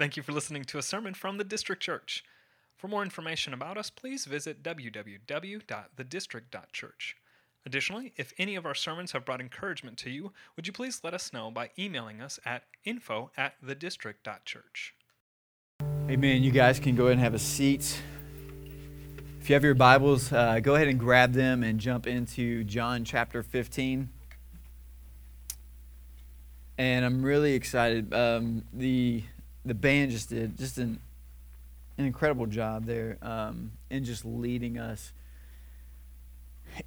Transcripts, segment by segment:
Thank you for listening to a sermon from the District Church. For more information about us, please visit www.thedistrict.church. Additionally, if any of our sermons have brought encouragement to you, would you please let us know by emailing us at info at thedistrict.church. Amen. You guys can go ahead and have a seat. If you have your Bibles, uh, go ahead and grab them and jump into John chapter 15. And I'm really excited. Um, the the band just did just an an incredible job there um, in just leading us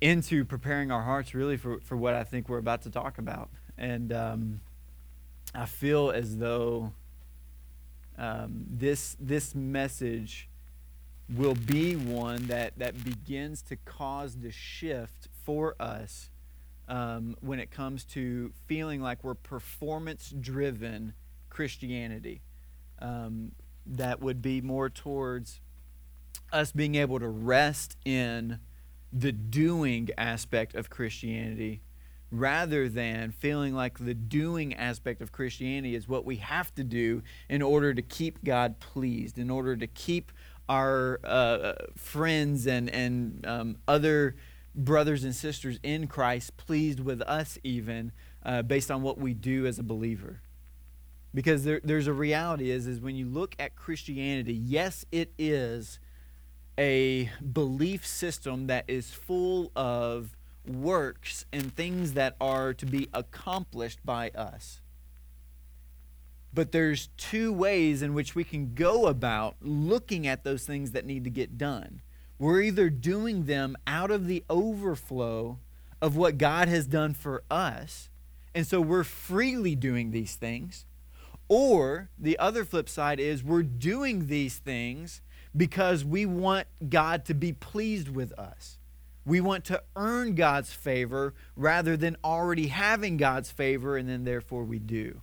into preparing our hearts really for, for what I think we're about to talk about. And um, I feel as though um, this this message will be one that that begins to cause the shift for us um, when it comes to feeling like we're performance driven Christianity um, that would be more towards us being able to rest in the doing aspect of Christianity rather than feeling like the doing aspect of Christianity is what we have to do in order to keep God pleased, in order to keep our uh, friends and, and um, other brothers and sisters in Christ pleased with us, even uh, based on what we do as a believer because there, there's a reality is is when you look at christianity yes it is a belief system that is full of works and things that are to be accomplished by us. But there's two ways in which we can go about looking at those things that need to get done. We're either doing them out of the overflow of what god has done for us and so we're freely doing these things or the other flip side is we're doing these things because we want God to be pleased with us. We want to earn God's favor rather than already having God's favor, and then therefore we do.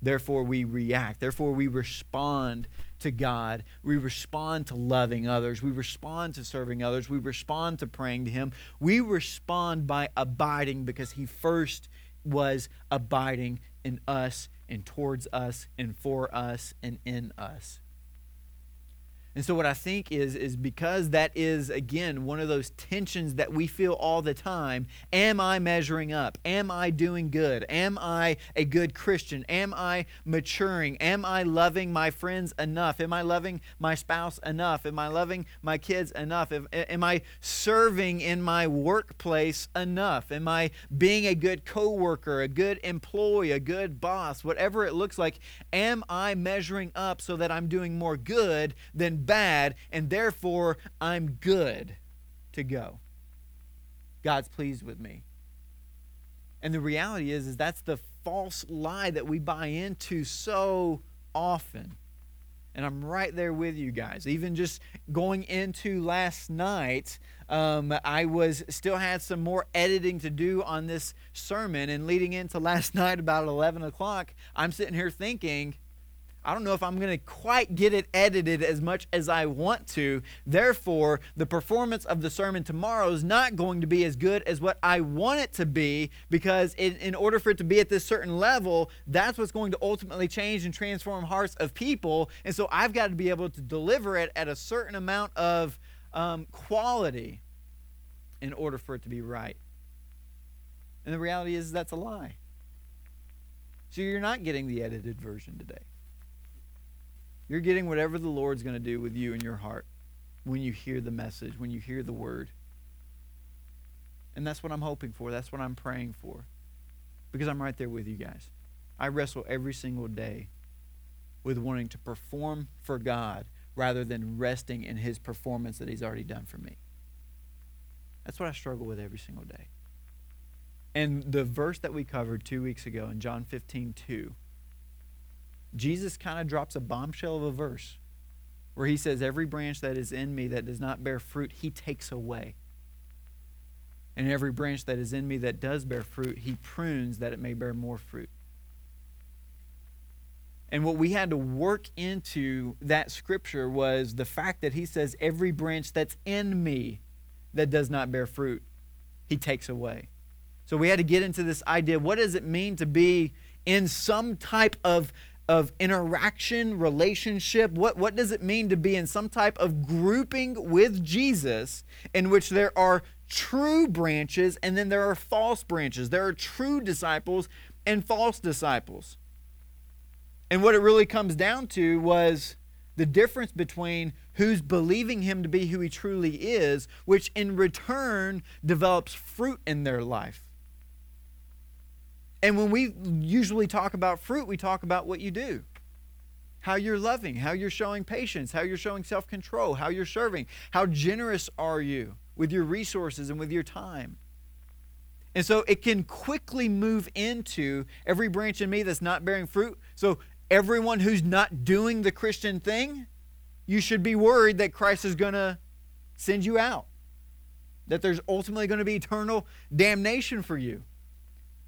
Therefore we react. Therefore we respond to God. We respond to loving others. We respond to serving others. We respond to praying to Him. We respond by abiding because He first was abiding in us and towards us and for us and in us. And so what I think is is because that is again one of those tensions that we feel all the time. Am I measuring up? Am I doing good? Am I a good Christian? Am I maturing? Am I loving my friends enough? Am I loving my spouse enough? Am I loving my kids enough? Am I serving in my workplace enough? Am I being a good coworker, a good employee, a good boss, whatever it looks like? Am I measuring up so that I'm doing more good than bad, and therefore I'm good to go. God's pleased with me. And the reality is, is that's the false lie that we buy into so often. And I'm right there with you guys. Even just going into last night, um, I was still had some more editing to do on this sermon. And leading into last night about 11 o'clock, I'm sitting here thinking, I don't know if I'm going to quite get it edited as much as I want to. Therefore, the performance of the sermon tomorrow is not going to be as good as what I want it to be because, in, in order for it to be at this certain level, that's what's going to ultimately change and transform hearts of people. And so I've got to be able to deliver it at a certain amount of um, quality in order for it to be right. And the reality is that's a lie. So you're not getting the edited version today. You're getting whatever the Lord's going to do with you in your heart when you hear the message, when you hear the word. And that's what I'm hoping for. That's what I'm praying for. Because I'm right there with you guys. I wrestle every single day with wanting to perform for God rather than resting in His performance that He's already done for me. That's what I struggle with every single day. And the verse that we covered two weeks ago in John 15, 2 Jesus kind of drops a bombshell of a verse where he says, Every branch that is in me that does not bear fruit, he takes away. And every branch that is in me that does bear fruit, he prunes that it may bear more fruit. And what we had to work into that scripture was the fact that he says, Every branch that's in me that does not bear fruit, he takes away. So we had to get into this idea what does it mean to be in some type of of interaction, relationship? What, what does it mean to be in some type of grouping with Jesus in which there are true branches and then there are false branches? There are true disciples and false disciples. And what it really comes down to was the difference between who's believing him to be who he truly is, which in return develops fruit in their life. And when we usually talk about fruit, we talk about what you do. How you're loving, how you're showing patience, how you're showing self control, how you're serving, how generous are you with your resources and with your time. And so it can quickly move into every branch in me that's not bearing fruit. So everyone who's not doing the Christian thing, you should be worried that Christ is going to send you out, that there's ultimately going to be eternal damnation for you.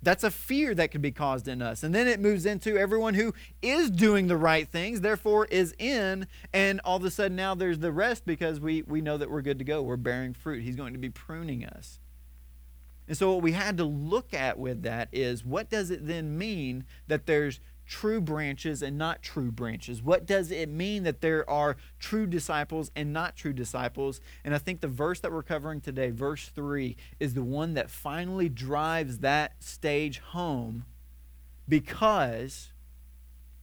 That's a fear that could be caused in us. And then it moves into everyone who is doing the right things, therefore is in, and all of a sudden now there's the rest because we, we know that we're good to go. We're bearing fruit. He's going to be pruning us. And so what we had to look at with that is what does it then mean that there's true branches and not true branches? What does it mean that there are true disciples and not true disciples? And I think the verse that we're covering today, verse 3, is the one that finally drives that stage home because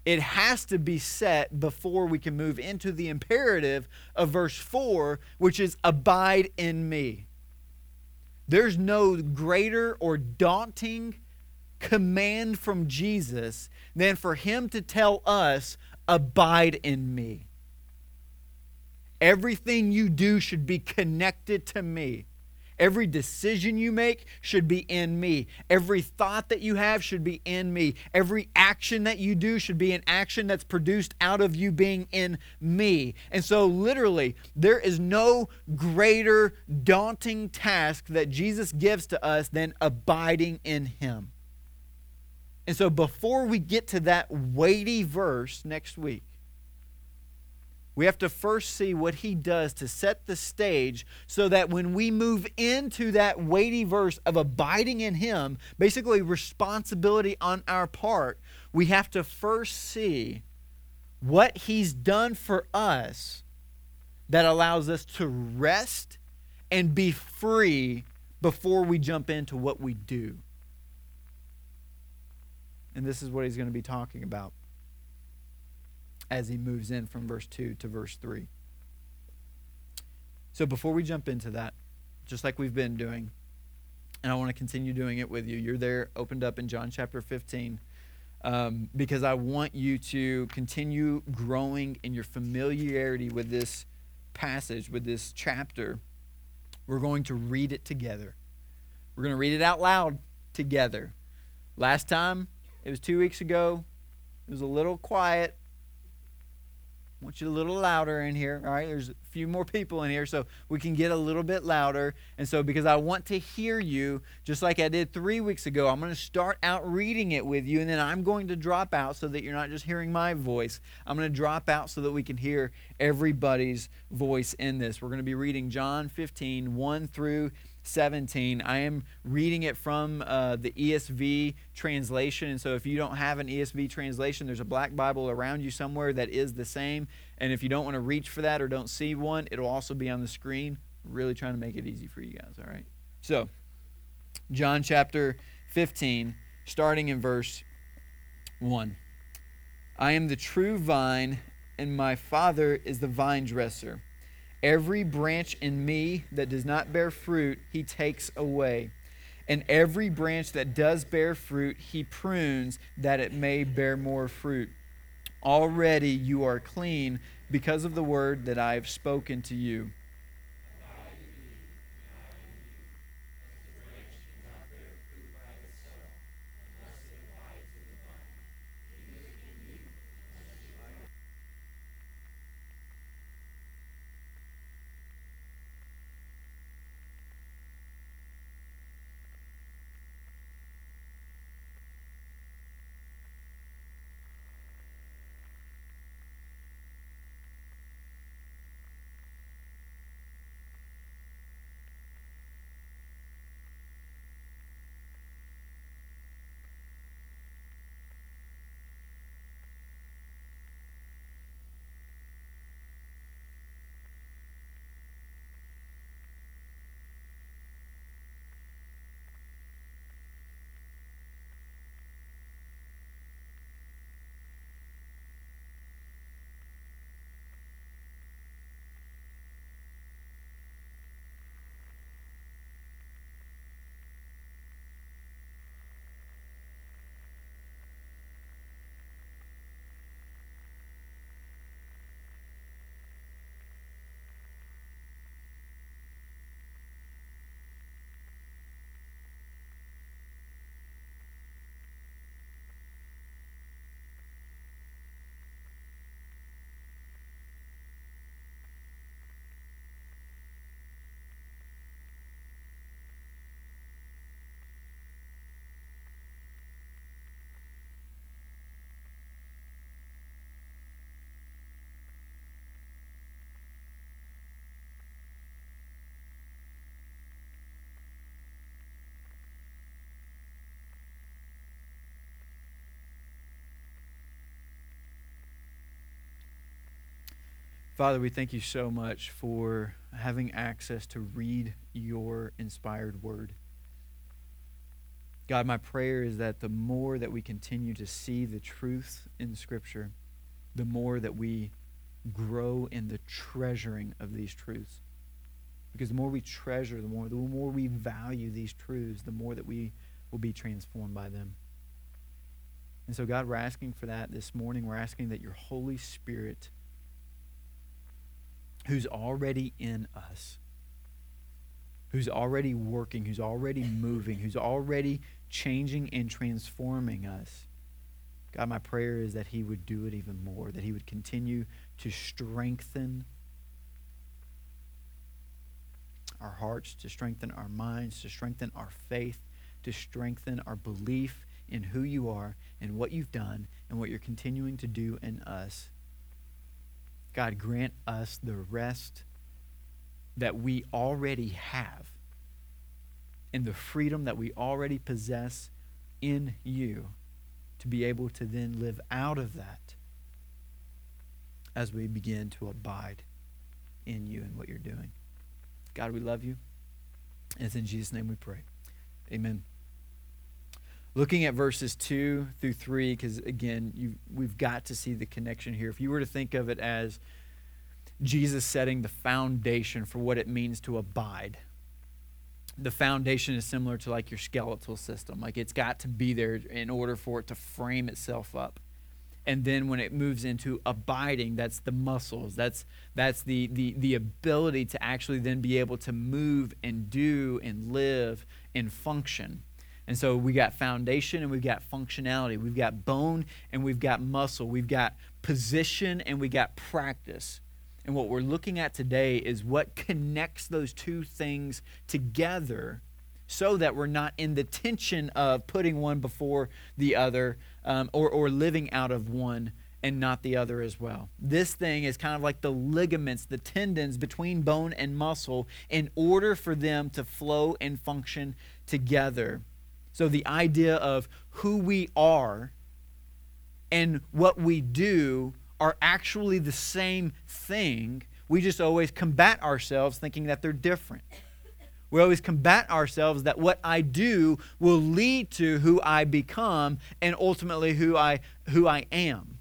it has to be set before we can move into the imperative of verse 4, which is abide in me. There's no greater or daunting command from Jesus than for him to tell us, Abide in me. Everything you do should be connected to me. Every decision you make should be in me. Every thought that you have should be in me. Every action that you do should be an action that's produced out of you being in me. And so, literally, there is no greater daunting task that Jesus gives to us than abiding in Him. And so, before we get to that weighty verse next week, we have to first see what he does to set the stage so that when we move into that weighty verse of abiding in him, basically responsibility on our part, we have to first see what he's done for us that allows us to rest and be free before we jump into what we do. And this is what he's going to be talking about as he moves in from verse 2 to verse 3. So before we jump into that, just like we've been doing, and I want to continue doing it with you, you're there opened up in John chapter 15. Um, because I want you to continue growing in your familiarity with this passage, with this chapter. We're going to read it together. We're going to read it out loud together. Last time, it was two weeks ago. It was a little quiet. I want you a little louder in here. All right, there's a few more people in here, so we can get a little bit louder. And so, because I want to hear you, just like I did three weeks ago, I'm going to start out reading it with you, and then I'm going to drop out so that you're not just hearing my voice. I'm going to drop out so that we can hear everybody's voice in this. We're going to be reading John 15, 1 through 17. I am reading it from uh, the ESV translation. And so if you don't have an ESV translation, there's a black Bible around you somewhere that is the same. And if you don't want to reach for that or don't see one, it'll also be on the screen. Really trying to make it easy for you guys, all right? So, John chapter 15, starting in verse 1. I am the true vine, and my Father is the vine dresser. Every branch in me that does not bear fruit, he takes away. And every branch that does bear fruit, he prunes that it may bear more fruit. Already you are clean because of the word that I have spoken to you. Father, we thank you so much for having access to read your inspired word. God, my prayer is that the more that we continue to see the truth in Scripture, the more that we grow in the treasuring of these truths. Because the more we treasure, the more, the more we value these truths, the more that we will be transformed by them. And so, God, we're asking for that this morning. We're asking that your Holy Spirit, who's already in us, who's already working, who's already moving, who's already changing and transforming us, God, my prayer is that He would do it even more, that He would continue to strengthen our hearts, to strengthen our minds, to strengthen our faith, to strengthen our belief in who you are and what you've done and what you're continuing to do in us. God, grant us the rest that we already have and the freedom that we already possess in you to be able to then live out of that as we begin to abide in you and what you're doing. God, we love you. And it's in Jesus' name we pray. Amen. Looking at verses 2 through 3, because again, you, we've got to see the connection here. If you were to think of it as Jesus setting the foundation for what it means to abide, the foundation is similar to like your skeletal system. Like it's got to be there in order for it to frame itself up. And then when it moves into abiding, that's the muscles. That's that's the the the ability to actually then be able to move and do and live and function. And so we got foundation and we've got functionality. We've got bone and we've got muscle. We've got position and we got practice. And what we're looking at today is what connects those two things together so that we're not in the tension of putting one before the other um, or, or living out of one and not the other as well. This thing is kind of like the ligaments, the tendons between bone and muscle, in order for them to flow and function together. So the idea of who we are and what we do are actually the same thing. We just always combat ourselves thinking that they're different. We always combat ourselves that what I do will lead to who I become and ultimately who I who I am.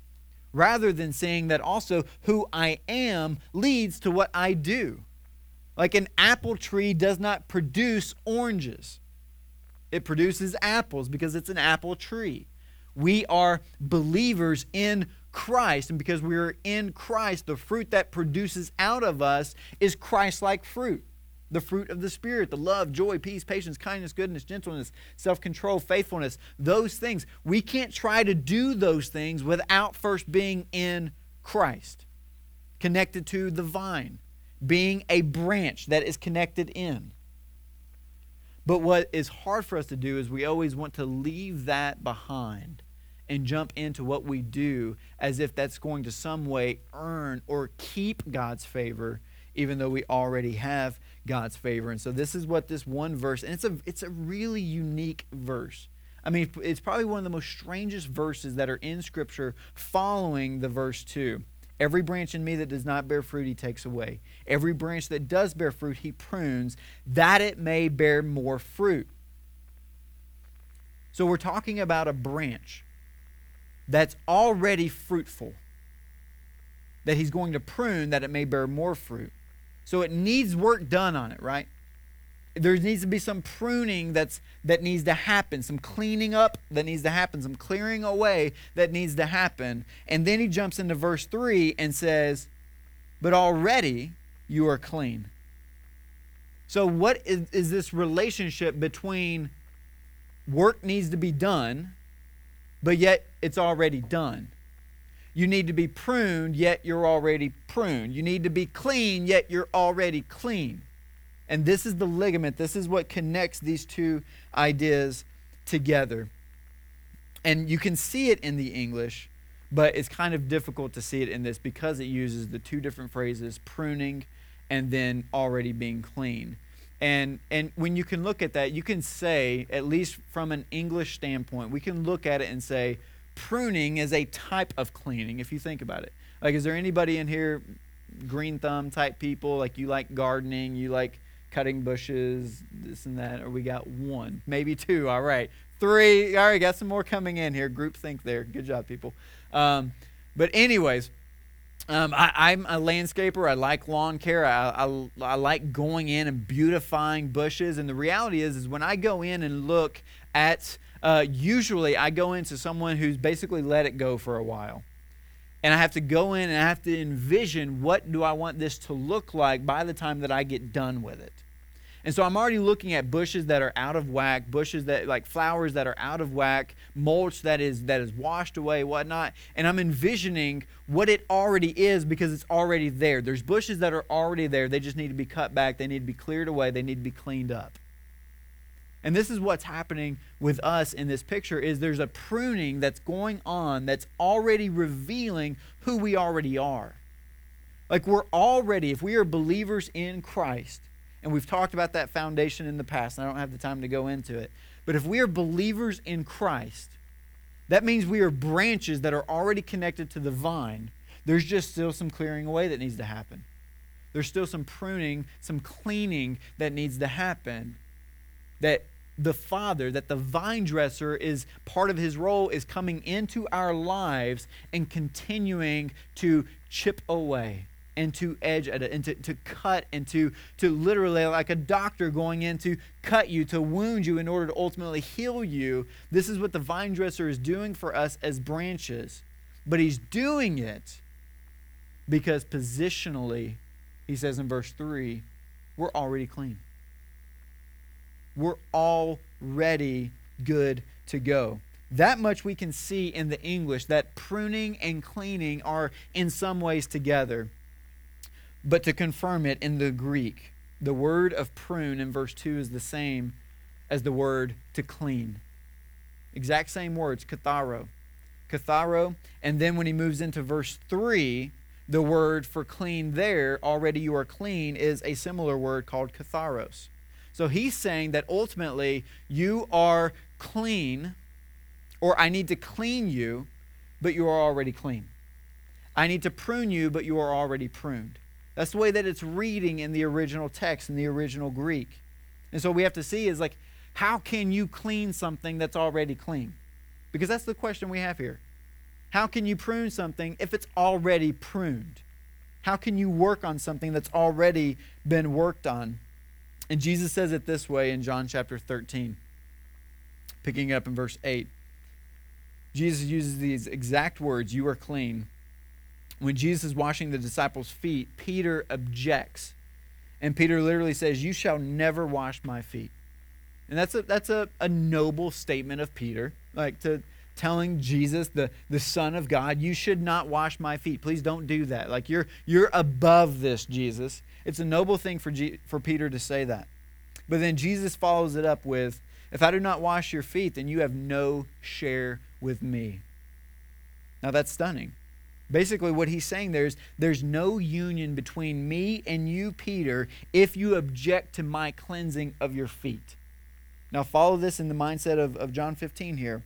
Rather than saying that also who I am leads to what I do. Like an apple tree does not produce oranges. It produces apples because it's an apple tree. We are believers in Christ. And because we are in Christ, the fruit that produces out of us is Christ like fruit. The fruit of the Spirit, the love, joy, peace, patience, kindness, goodness, gentleness, self control, faithfulness, those things. We can't try to do those things without first being in Christ, connected to the vine, being a branch that is connected in. But what is hard for us to do is we always want to leave that behind and jump into what we do as if that's going to some way earn or keep God's favor, even though we already have God's favor. And so this is what this one verse, and it's a it's a really unique verse. I mean, it's probably one of the most strangest verses that are in Scripture following the verse 2. Every branch in me that does not bear fruit, he takes away. Every branch that does bear fruit, he prunes, that it may bear more fruit. So we're talking about a branch that's already fruitful, that he's going to prune that it may bear more fruit. So it needs work done on it, right? There needs to be some pruning that's that needs to happen, some cleaning up that needs to happen, some clearing away that needs to happen. And then he jumps into verse 3 and says, "But already you are clean." So what is, is this relationship between work needs to be done but yet it's already done. You need to be pruned, yet you're already pruned. You need to be clean, yet you're already clean. And this is the ligament. This is what connects these two ideas together. And you can see it in the English, but it's kind of difficult to see it in this because it uses the two different phrases pruning and then already being clean. And and when you can look at that, you can say, at least from an English standpoint, we can look at it and say, pruning is a type of cleaning, if you think about it. Like, is there anybody in here, green thumb type people, like you like gardening, you like cutting bushes, this and that, or we got one, maybe two. All right, three. All right, got some more coming in here. Group think there. Good job, people. Um, but anyways, um, I, am a landscaper. I like lawn care. I, I, I, like going in and beautifying bushes. And the reality is, is when I go in and look at, uh, usually I go into someone who's basically let it go for a while. And I have to go in and I have to envision what do I want this to look like by the time that I get done with it. And so I'm already looking at bushes that are out of whack, bushes that like flowers that are out of whack, mulch that is that is washed away, whatnot. And I'm envisioning what it already is because it's already there. There's bushes that are already there. They just need to be cut back. They need to be cleared away. They need to be cleaned up. And this is what's happening with us in this picture is there's a pruning that's going on that's already revealing who we already are. Like we're already if we are believers in Christ, and we've talked about that foundation in the past, and I don't have the time to go into it. But if we are believers in Christ, that means we are branches that are already connected to the vine. There's just still some clearing away that needs to happen. There's still some pruning, some cleaning that needs to happen. That the Father, that the vine dresser is part of his role is coming into our lives and continuing to chip away and to edge at and to, to cut and to, to literally like a doctor going in to cut you to wound you in order to ultimately heal you. This is what the vine dresser is doing for us as branches but he's doing it because positionally he says in verse 3 we're already clean. We're already good to go. That much we can see in the English that pruning and cleaning are in some ways together. But to confirm it in the Greek, the word of prune in verse 2 is the same as the word to clean. Exact same words, katharo. Katharo. And then when he moves into verse 3, the word for clean there, already you are clean, is a similar word called katharos. So he's saying that ultimately you are clean, or I need to clean you, but you are already clean. I need to prune you, but you are already pruned. That's the way that it's reading in the original text, in the original Greek. And so what we have to see is like, how can you clean something that's already clean? Because that's the question we have here. How can you prune something if it's already pruned? How can you work on something that's already been worked on? And Jesus says it this way in John chapter 13, picking up in verse 8. Jesus uses these exact words, You are clean when Jesus is washing the disciples' feet, Peter objects. And Peter literally says, You shall never wash my feet. And that's a that's a, a noble statement of Peter. Like to telling Jesus, the, the Son of God, you should not wash my feet. Please don't do that. Like you're you're above this, Jesus. It's a noble thing for G, for Peter to say that. But then Jesus follows it up with, If I do not wash your feet, then you have no share with me. Now that's stunning. Basically, what he's saying there is there's no union between me and you, Peter, if you object to my cleansing of your feet. Now, follow this in the mindset of, of John 15 here.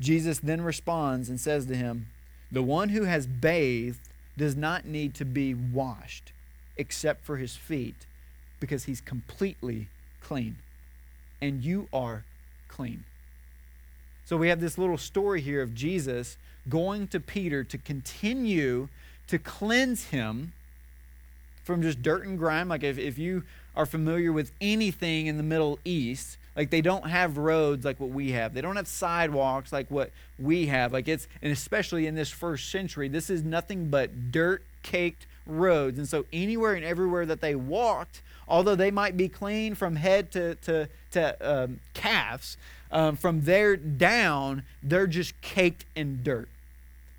Jesus then responds and says to him, The one who has bathed does not need to be washed except for his feet because he's completely clean. And you are clean. So we have this little story here of Jesus going to Peter to continue to cleanse him from just dirt and grime. Like if, if you are familiar with anything in the Middle East, like they don't have roads like what we have. They don't have sidewalks like what we have. Like it's and especially in this first century, this is nothing but dirt caked roads. And so anywhere and everywhere that they walked, although they might be clean from head to to, to um, calves, um, from there down, they're just caked in dirt.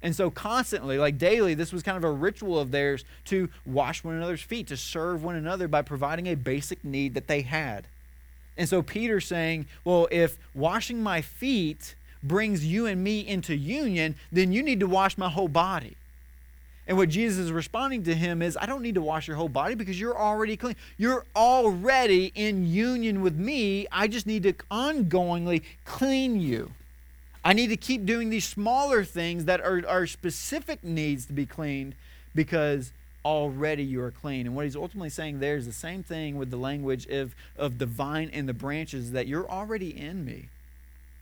And so, constantly, like daily, this was kind of a ritual of theirs to wash one another's feet, to serve one another by providing a basic need that they had. And so, Peter's saying, Well, if washing my feet brings you and me into union, then you need to wash my whole body. And what Jesus is responding to him is, I don't need to wash your whole body because you're already clean. You're already in union with me. I just need to ongoingly clean you. I need to keep doing these smaller things that are, are specific needs to be cleaned because already you are clean. And what he's ultimately saying there is the same thing with the language of, of the vine and the branches that you're already in me.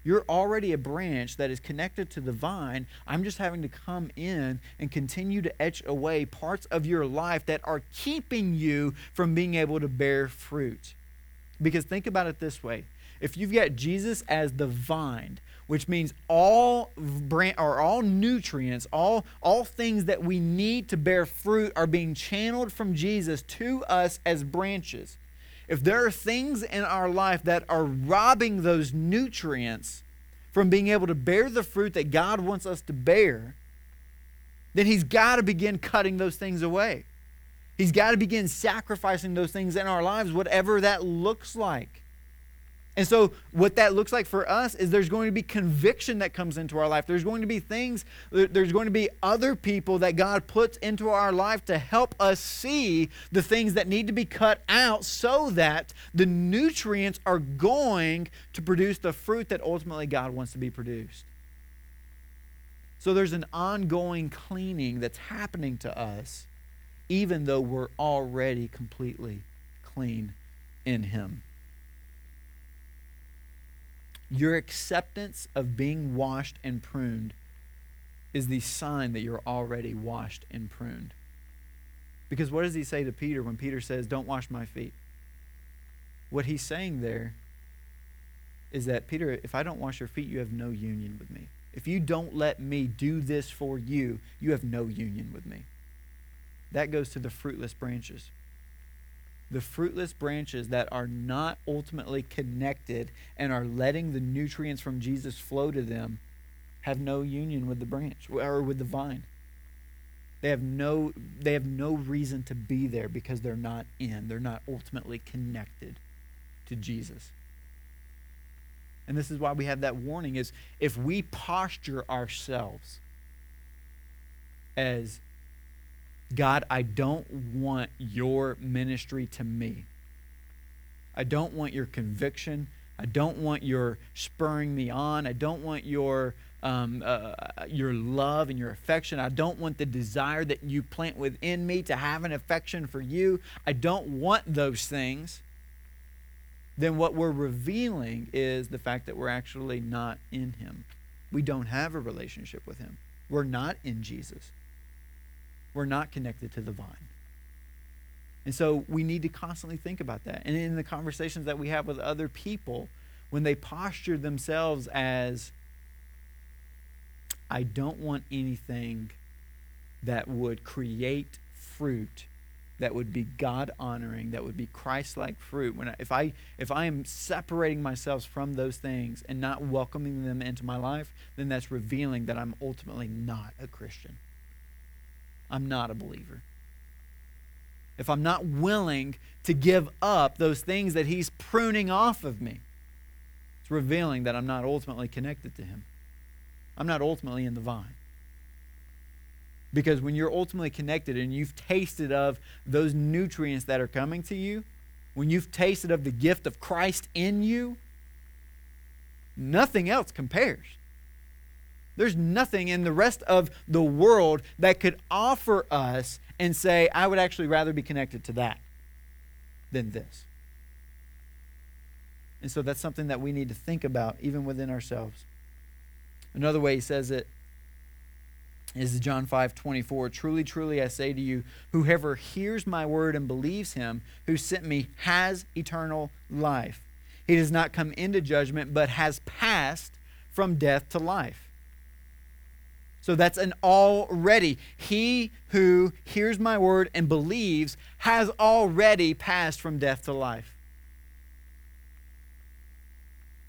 You're already a branch that is connected to the vine. I'm just having to come in and continue to etch away parts of your life that are keeping you from being able to bear fruit. Because think about it this way if you've got Jesus as the vine, which means all brand, or all nutrients, all all things that we need to bear fruit are being channeled from Jesus to us as branches. If there are things in our life that are robbing those nutrients from being able to bear the fruit that God wants us to bear, then he's got to begin cutting those things away. He's got to begin sacrificing those things in our lives, whatever that looks like. And so, what that looks like for us is there's going to be conviction that comes into our life. There's going to be things, there's going to be other people that God puts into our life to help us see the things that need to be cut out so that the nutrients are going to produce the fruit that ultimately God wants to be produced. So, there's an ongoing cleaning that's happening to us, even though we're already completely clean in Him. Your acceptance of being washed and pruned is the sign that you're already washed and pruned. Because what does he say to Peter when Peter says, Don't wash my feet? What he's saying there is that, Peter, if I don't wash your feet, you have no union with me. If you don't let me do this for you, you have no union with me. That goes to the fruitless branches the fruitless branches that are not ultimately connected and are letting the nutrients from Jesus flow to them have no union with the branch or with the vine. They have no they have no reason to be there because they're not in. They're not ultimately connected to Jesus. And this is why we have that warning is if we posture ourselves as God, I don't want your ministry to me. I don't want your conviction. I don't want your spurring me on. I don't want your um, uh, your love and your affection. I don't want the desire that you plant within me to have an affection for you. I don't want those things. Then what we're revealing is the fact that we're actually not in Him. We don't have a relationship with Him. We're not in Jesus we're not connected to the vine. And so we need to constantly think about that. And in the conversations that we have with other people, when they posture themselves as, I don't want anything that would create fruit that would be God honoring, that would be Christ like fruit. When I, if I if I am separating myself from those things and not welcoming them into my life, then that's revealing that I'm ultimately not a Christian. I'm not a believer. If I'm not willing to give up those things that He's pruning off of me, it's revealing that I'm not ultimately connected to Him. I'm not ultimately in the vine. Because when you're ultimately connected and you've tasted of those nutrients that are coming to you, when you've tasted of the gift of Christ in you, nothing else compares. There's nothing in the rest of the world that could offer us and say, I would actually rather be connected to that than this. And so that's something that we need to think about even within ourselves. Another way he says it is John 5 24. Truly, truly, I say to you, whoever hears my word and believes him who sent me has eternal life. He does not come into judgment, but has passed from death to life. So that's an already. He who hears my word and believes has already passed from death to life.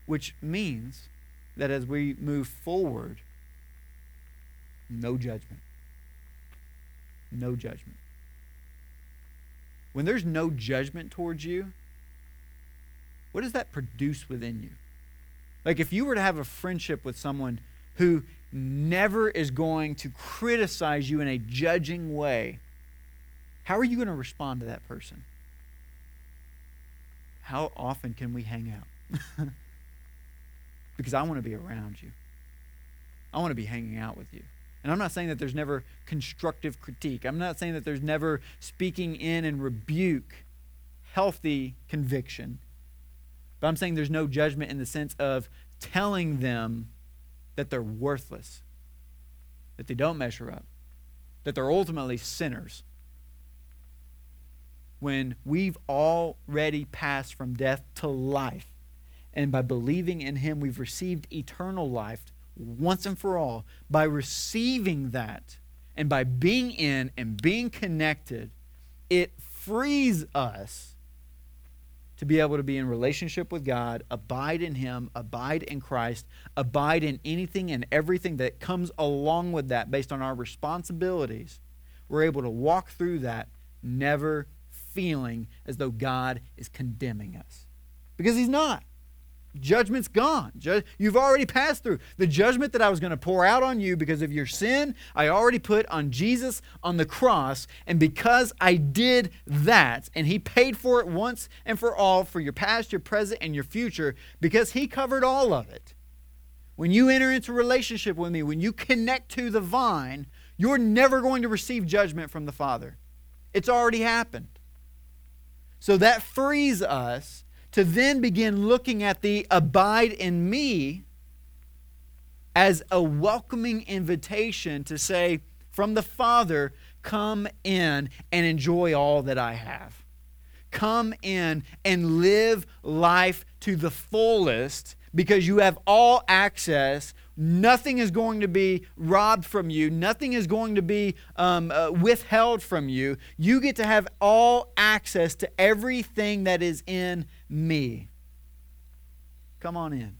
Which means that as we move forward, no judgment. No judgment. When there's no judgment towards you, what does that produce within you? Like if you were to have a friendship with someone who never is going to criticize you in a judging way, how are you going to respond to that person? How often can we hang out? because I want to be around you. I want to be hanging out with you. And I'm not saying that there's never constructive critique. I'm not saying that there's never speaking in and rebuke, healthy conviction. But I'm saying there's no judgment in the sense of telling them that they're worthless, that they don't measure up, that they're ultimately sinners. When we've already passed from death to life, and by believing in Him, we've received eternal life once and for all. By receiving that, and by being in and being connected, it frees us to be able to be in relationship with God, abide in Him, abide in Christ, abide in anything and everything that comes along with that based on our responsibilities. We're able to walk through that never feeling as though God is condemning us. Because He's not. Judgment's gone. You've already passed through. The judgment that I was going to pour out on you because of your sin, I already put on Jesus on the cross. And because I did that, and He paid for it once and for all for your past, your present, and your future, because He covered all of it. When you enter into relationship with me, when you connect to the vine, you're never going to receive judgment from the Father. It's already happened. So that frees us to then begin looking at the abide in me as a welcoming invitation to say, from the Father, come in and enjoy all that I have. Come in and live life to the fullest because you have all access. Nothing is going to be robbed from you, nothing is going to be um, uh, withheld from you. You get to have all access to everything that is in me. Come on in.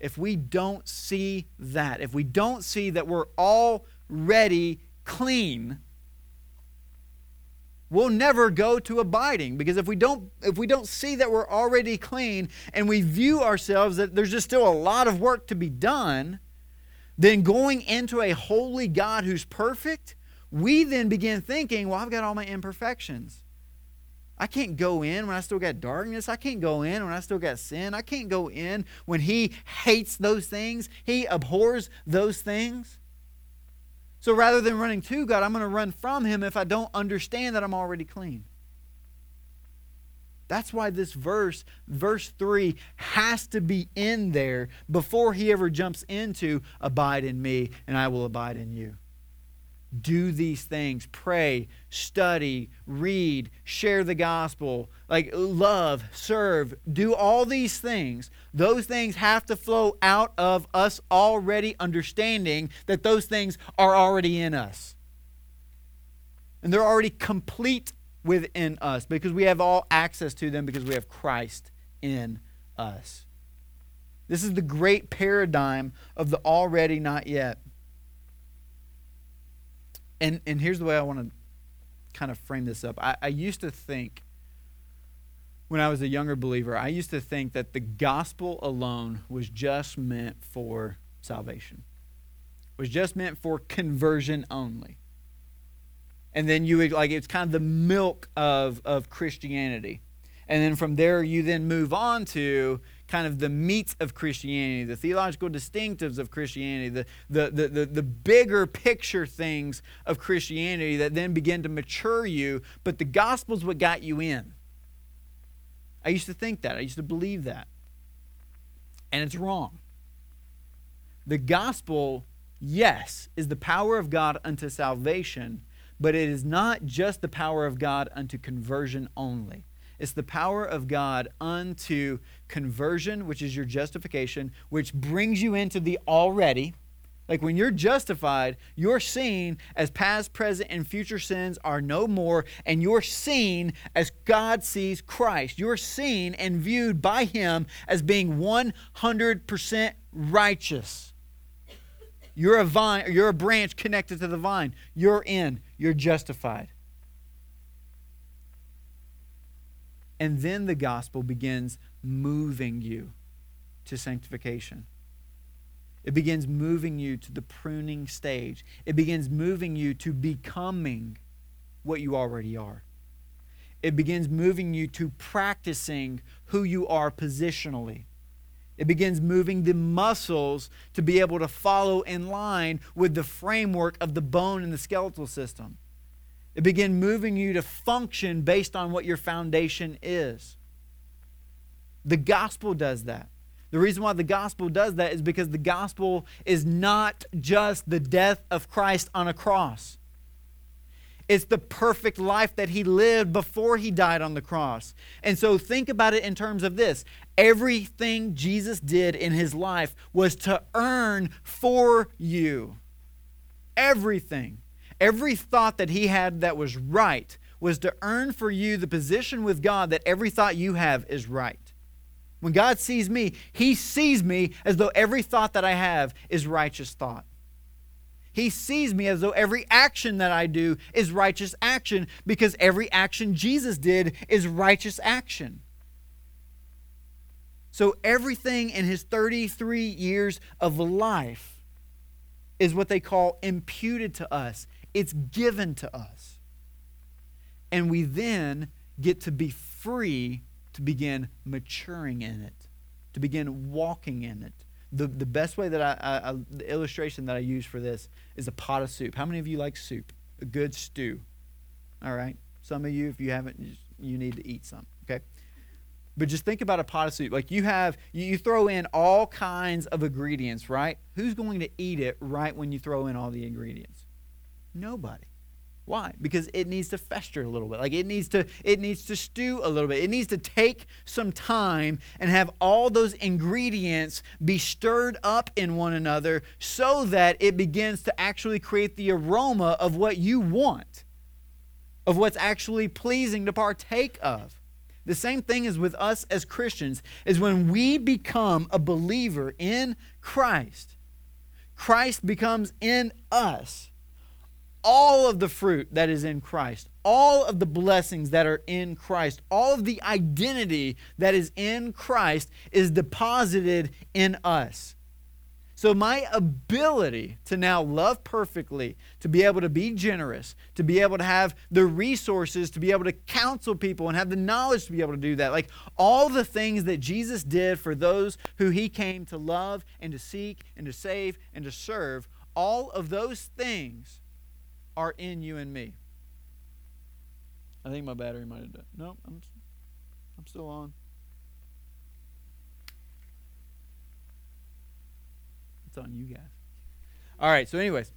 If we don't see that, if we don't see that we're already clean, we'll never go to abiding because if we don't if we don't see that we're already clean and we view ourselves that there's just still a lot of work to be done then going into a holy god who's perfect we then begin thinking well i've got all my imperfections I can't go in when I still got darkness. I can't go in when I still got sin. I can't go in when He hates those things. He abhors those things. So rather than running to God, I'm going to run from Him if I don't understand that I'm already clean. That's why this verse, verse 3, has to be in there before he ever jumps into abide in me and I will abide in you do these things. Pray study read share the gospel. Like love serve do all these things. Those things have to flow out of us already understanding that those things are already in us. And they're already complete within us because we have all access to them because we have Christ in us. This is the great paradigm of the already not yet and and here's the way I want to kind of frame this up. I, I used to think when I was a younger believer, I used to think that the gospel alone was just meant for salvation. Was just meant for conversion only. And then you would like it's kind of the milk of of Christianity. And then from there you then move on to kind of the meat of Christianity, the theological distinctives of Christianity, the, the, the, the, the bigger picture things of Christianity that then begin to mature you. But the gospel's what got you in. I used to think that. I used to believe that. And it's wrong. The gospel, yes, is the power of God unto salvation, but it is not just the power of God unto conversion only. It's the power of God unto conversion, which is your justification, which brings you into the already. Like when you're justified, you're seen as past, present, and future sins are no more, and you're seen as God sees Christ. You're seen and viewed by Him as being 100% righteous. You're a vine, you're a branch connected to the vine. You're in, you're justified. And then the gospel begins moving you to sanctification. It begins moving you to the pruning stage. It begins moving you to becoming what you already are. It begins moving you to practicing who you are positionally. It begins moving the muscles to be able to follow in line with the framework of the bone and the skeletal system. It moving you to function based on what your foundation is. The gospel does that. The reason why the gospel does that is because the gospel is not just the death of Christ on a cross. It's the perfect life that he lived before he died on the cross. And so think about it in terms of this everything Jesus did in his life was to earn for you. Everything. Every thought that he had that was right was to earn for you the position with God that every thought you have is right. When God sees me, He sees me as though every thought that I have is righteous thought. He sees me as though every action that I do is righteous action because every action Jesus did is righteous action. So everything in his 33 years of life is what they call imputed to us, it's given to us. And we then get to be free to begin maturing in it, to begin walking in it. The, the best way that I, I, the illustration that I use for this is a pot of soup. How many of you like soup? A good stew. All right. Some of you, if you haven't, you need to eat some. Okay. But just think about a pot of soup. Like you have, you throw in all kinds of ingredients, right? Who's going to eat it right when you throw in all the ingredients? Nobody. Why? Because it needs to fester a little bit. Like it needs to it needs to stew a little bit. It needs to take some time and have all those ingredients be stirred up in one another so that it begins to actually create the aroma of what you want. Of what's actually pleasing to partake of. The same thing is with us as Christians is when we become a believer in Christ. Christ becomes in us all of the fruit that is in Christ, all of the blessings that are in Christ, all of the identity that is in Christ is deposited in us. So, my ability to now love perfectly, to be able to be generous, to be able to have the resources, to be able to counsel people and have the knowledge to be able to do that, like all the things that Jesus did for those who he came to love and to seek and to save and to serve, all of those things are in you and me. I think my battery might have died. No, I'm, I'm still on. It's on you guys. All right, so, anyways,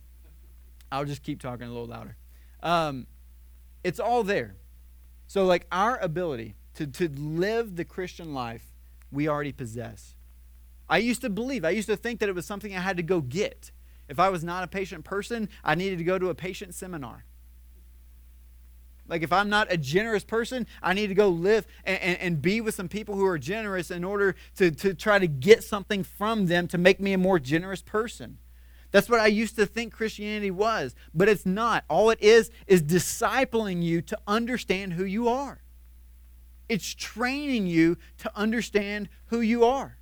I'll just keep talking a little louder. Um, it's all there. So, like, our ability to, to live the Christian life, we already possess. I used to believe, I used to think that it was something I had to go get. If I was not a patient person, I needed to go to a patient seminar. Like, if I'm not a generous person, I need to go live and, and, and, be with some people who are generous in order to, to try to get something from them to make me a more generous person. That's what I used to think Christianity was, but it's not. All it is is discipling you to understand who you are, it's training you to understand who you are.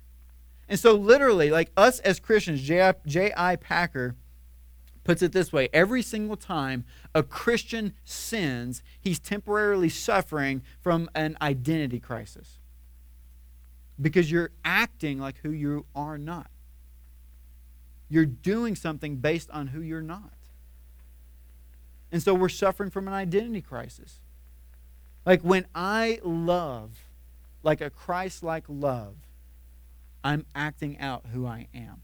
And so, literally, like us as Christians, J.I. Packer puts it this way every single time a Christian sins, he's temporarily suffering from an identity crisis because you're acting like who you are not. You're doing something based on who you're not. And so we're suffering from an identity crisis. Like when I love, like a Christ like love, I'm acting out who I am.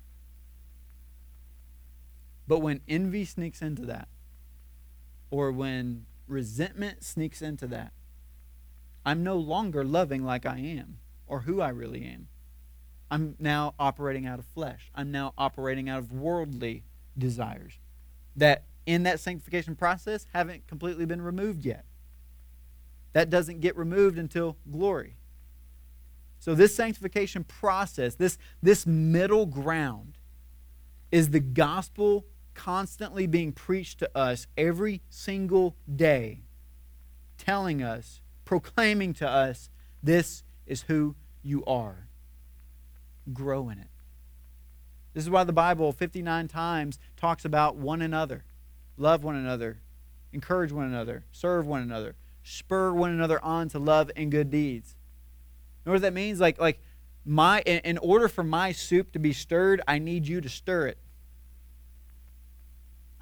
But when envy sneaks into that, or when resentment sneaks into that, I'm no longer loving like I am or who I really am. I'm now operating out of flesh. I'm now operating out of worldly desires that in that sanctification process haven't completely been removed yet. That doesn't get removed until glory. So, this sanctification process, this, this middle ground, is the gospel constantly being preached to us every single day, telling us, proclaiming to us, this is who you are. Grow in it. This is why the Bible 59 times talks about one another. Love one another, encourage one another, serve one another, spur one another on to love and good deeds. Know what that means? Like, like my in, in order for my soup to be stirred, I need you to stir it.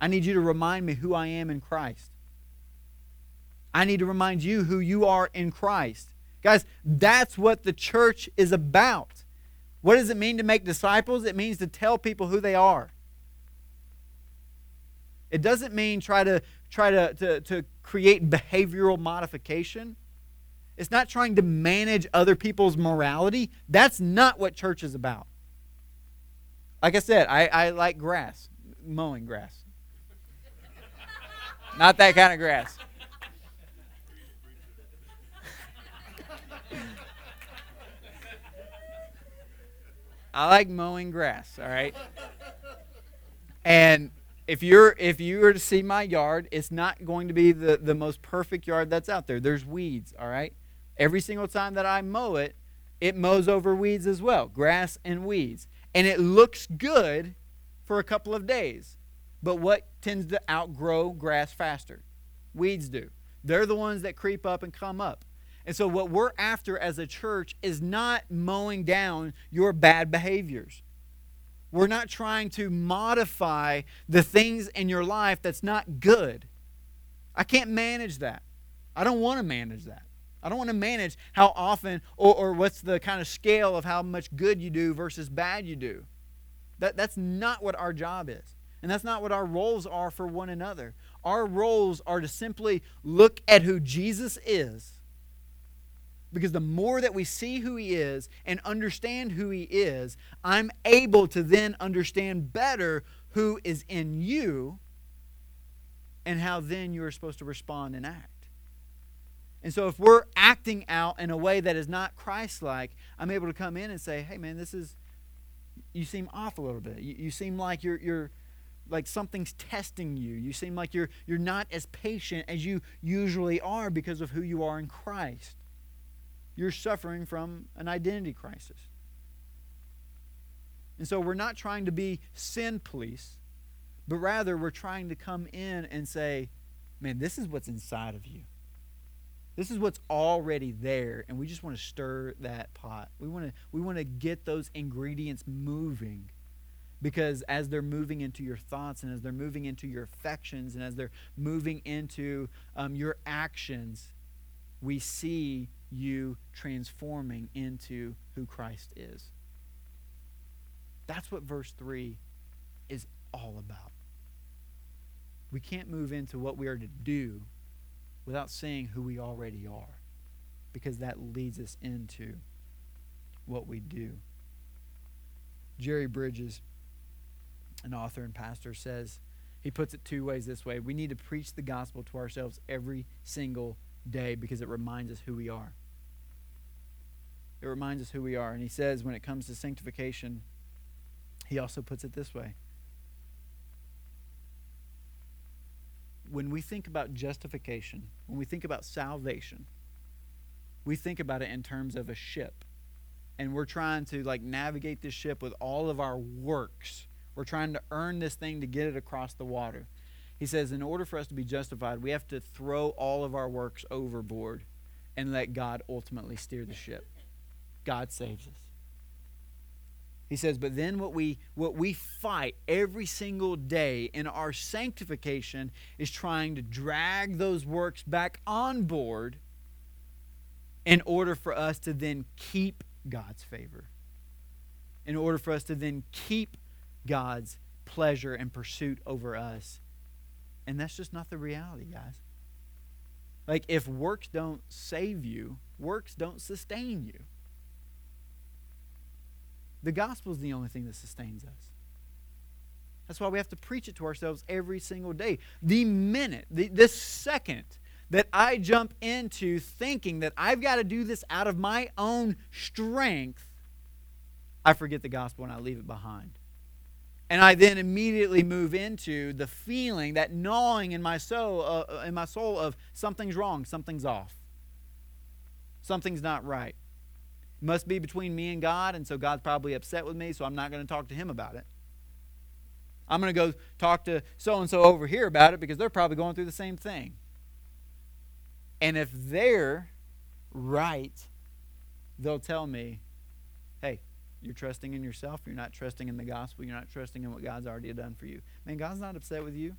I need you to remind me who I am in Christ. I need to remind you who you are in Christ. Guys, that's what the church is about. What does it mean to make disciples? It means to tell people who they are. It doesn't mean try to try to, to, to create behavioral modification. It's not trying to manage other people's morality. That's not what church is about. Like I said, I, I like grass, mowing grass. not that kind of grass. I like mowing grass, all right? And if you're if you were to see my yard, it's not going to be the, the most perfect yard that's out there. There's weeds, all right? Every single time that I mow it, it mows over weeds as well, grass and weeds. And it looks good for a couple of days. But what tends to outgrow grass faster? Weeds do. They're the ones that creep up and come up. And so, what we're after as a church is not mowing down your bad behaviors. We're not trying to modify the things in your life that's not good. I can't manage that. I don't want to manage that. I don't want to manage how often or, or what's the kind of scale of how much good you do versus bad you do. That, that's not what our job is. And that's not what our roles are for one another. Our roles are to simply look at who Jesus is. Because the more that we see who he is and understand who he is, I'm able to then understand better who is in you and how then you are supposed to respond and act. And so if we're acting out in a way that is not Christ like, I'm able to come in and say, hey, man, this is, you seem off a little bit. You, you seem like you're, you're, like something's testing you. You seem like you're, you're not as patient as you usually are because of who you are in Christ. You're suffering from an identity crisis. And so we're not trying to be sin police, but rather we're trying to come in and say, man, this is what's inside of you. This is what's already there, and we just want to stir that pot. We want to we want to get those ingredients moving. Because as they're moving into your thoughts and as they're moving into your affections and as they're moving into um, your actions, we see you transforming into who Christ is. That's what verse 3 is all about. We can't move into what we are to do without seeing who we already are, because that leads us into what we do. Jerry Bridges, an author and pastor, says, he puts it two ways this way. We need to preach the gospel to ourselves every single day because it reminds us who we are. It reminds us who we are. And he says, when it comes to sanctification, he also puts it this way when we think about justification, when we think about salvation, we think about it in terms of a ship. And we're trying to like navigate this ship with all of our works. We're trying to earn this thing to get it across the water. He says, in order for us to be justified, we have to throw all of our works overboard and let God ultimately steer the ship. God saves us. He says, but then what we what we fight every single day in our sanctification is trying to drag those works back on board in order for us to then keep God's favor. In order for us to then keep God's pleasure and pursuit over us. And that's just not the reality, guys. Like if works don't save you, works don't sustain you. The gospel is the only thing that sustains us. That's why we have to preach it to ourselves every single day. The minute, the, the second that I jump into thinking that I've got to do this out of my own strength, I forget the gospel and I leave it behind. And I then immediately move into the feeling, that gnawing in my soul, uh, uh in my soul of something's wrong, something's off, something's not right must be between me and God, and so God's probably upset with me, so I'm not going to talk to him about it. I'm going to go talk to so and so over here about it because they're probably going through the same thing. And if they're right, they'll tell me, hey, you're trusting in yourself, you're not trusting in the gospel, you're not trusting in what God's already done for you. Man, God's not upset with you.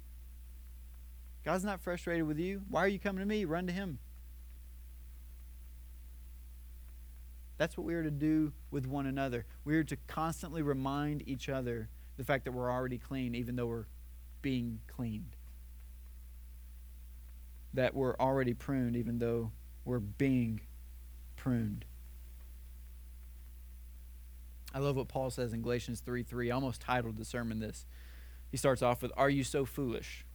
God's not frustrated with you. Why are you coming to me? Run to Him. That's what we are to do with one another. We are to constantly remind each other the fact that we're already clean, even though we're being cleaned. That we're already pruned, even though we're being pruned. I love what Paul says in Galatians 3 3. I almost titled the sermon this. He starts off with, Are you so foolish?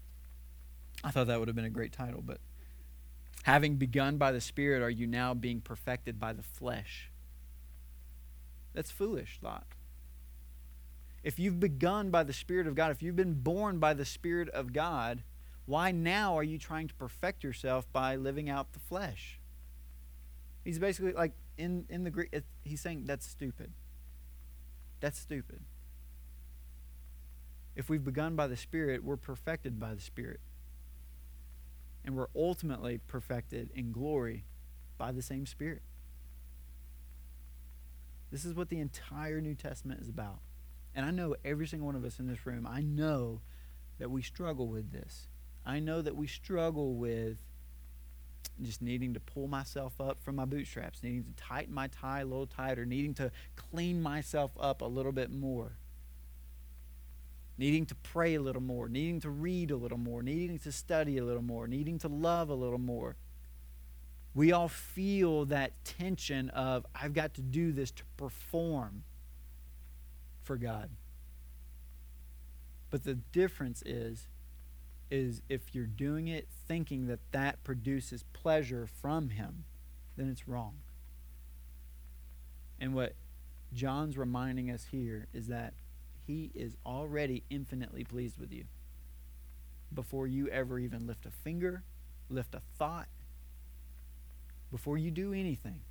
I thought that would have been a great title, but having begun by the Spirit, are you now being perfected by the flesh? That's foolish thought. If you've begun by the Spirit of God, if you've been born by the Spirit of God, why now are you trying to perfect yourself by living out the flesh? He's basically like in in the Greek. He's saying that's stupid. That's stupid. If we've begun by the Spirit, we're perfected by the Spirit and we're ultimately perfected in glory by the same Spirit. This is what the entire New Testament is about. And I know every single one of us in this room, I know that we struggle with this. I know that we struggle with just needing to pull myself up from my bootstraps, needing to tighten my tie a little tighter, needing to clean myself up a little bit more needing to pray a little more, needing to read a little more, needing to study a little more, needing to love a little more. We all feel that tension of, I've got to do this to perform for God. But the difference is, is if you're doing it thinking that that produces pleasure from Him, then it's wrong. And what John's reminding us here is that he is already infinitely pleased with you before you ever even lift a finger, lift a thought, before you do anything.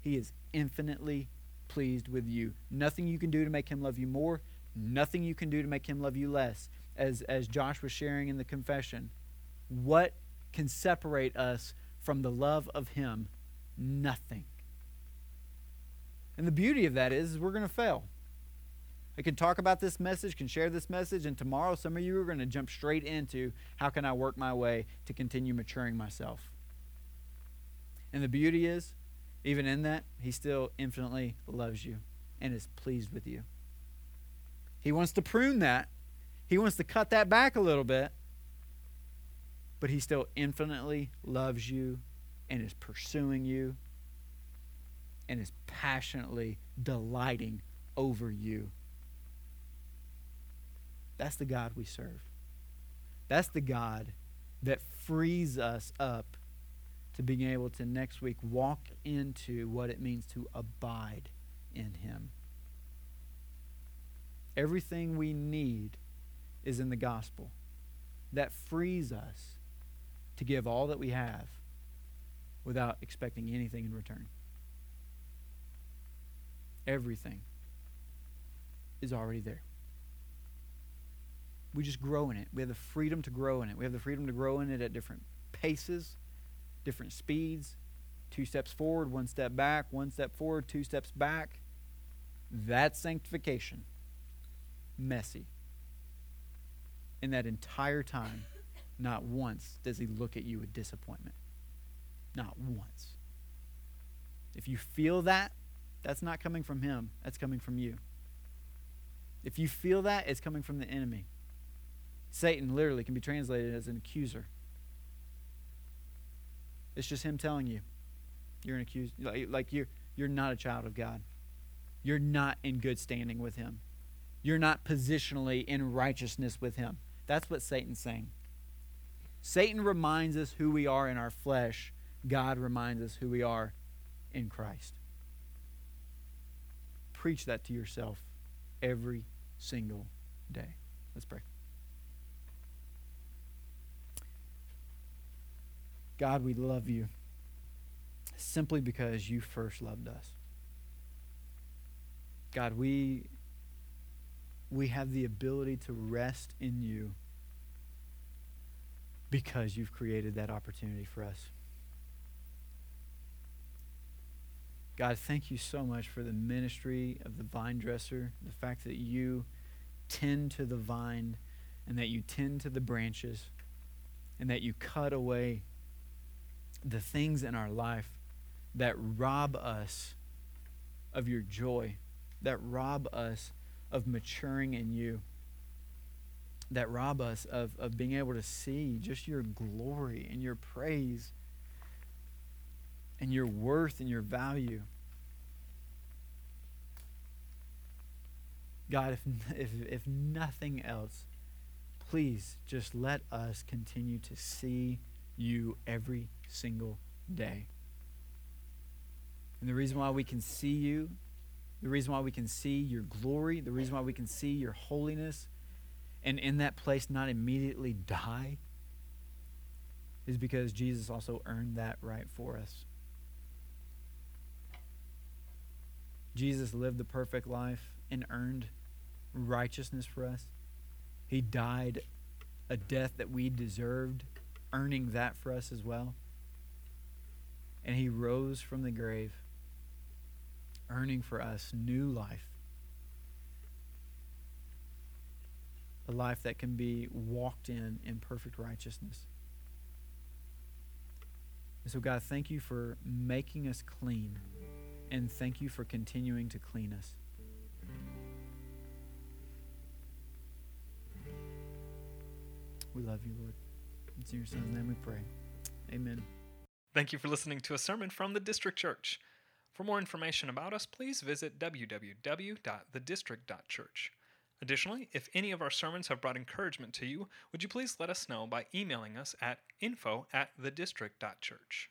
He is infinitely pleased with you. Nothing you can do to make him love you more, nothing you can do to make him love you less. As as Josh was sharing in the confession, what can separate us from the love of him? Nothing. And the beauty of that is, is we're going to fail. I can talk about this message, can share this message, and tomorrow some of you are going to jump straight into how can I work my way to continue maturing myself. And the beauty is, even in that, He still infinitely loves you and is pleased with you. He wants to prune that, He wants to cut that back a little bit, but He still infinitely loves you and is pursuing you and is passionately delighting over you that's the God we serve. That's the God that frees us up to being able to next week walk into what it means to abide in Him. Everything we need is in the gospel. That frees us to give all that we have without expecting anything in return. Everything is already there we just grow in it. We have the freedom to grow in it. We have the freedom to grow in it at different paces, different speeds. Two steps forward, one step back, one step forward, two steps back. That's sanctification. Messy. In that entire time, not once does he look at you with disappointment. Not once. If you feel that, that's not coming from him, that's coming from you. If you feel that, it's coming from the enemy. Satan literally can be translated as an accuser. It's just him telling you you're an accused like you're you're not a child of God. You're not in good standing with him. You're not positionally in righteousness with him. That's what Satan's saying. Satan reminds us who we are in our flesh. God reminds us who we are in Christ. Preach that to yourself every single day. Let's pray. God, we love you simply because you first loved us. God, we we have the ability to rest in you because you've created that opportunity for us. God, thank you so much for the ministry of the vine dresser, the fact that you tend to the vine and that you tend to the branches and that you cut away the things in our life that rob us of your joy, that rob us of maturing in you, that rob us of, of being able to see just your glory and your praise and your worth and your value. God, if, if, if nothing else, please just let us continue to see you every single day. And the reason why we can see you, the reason why we can see your glory, the reason why we can see your holiness, and in that place not immediately die, is because Jesus also earned that right for us. Jesus lived the perfect life and earned righteousness for us. He died a death that we deserved, earning that for us as well. And he rose from the grave, earning for us new life. A life that can be walked in in perfect righteousness. And so, God, thank you for making us clean and thank you for continuing to clean us. We love you, Lord. It's in your son's name we pray. Amen. Thank you for listening to a sermon from the District Church. For more information about us, please visit www.thedistrict.church. Additionally, if any of our sermons have brought encouragement to you, would you please let us know by emailing us at info at thedistrict.church.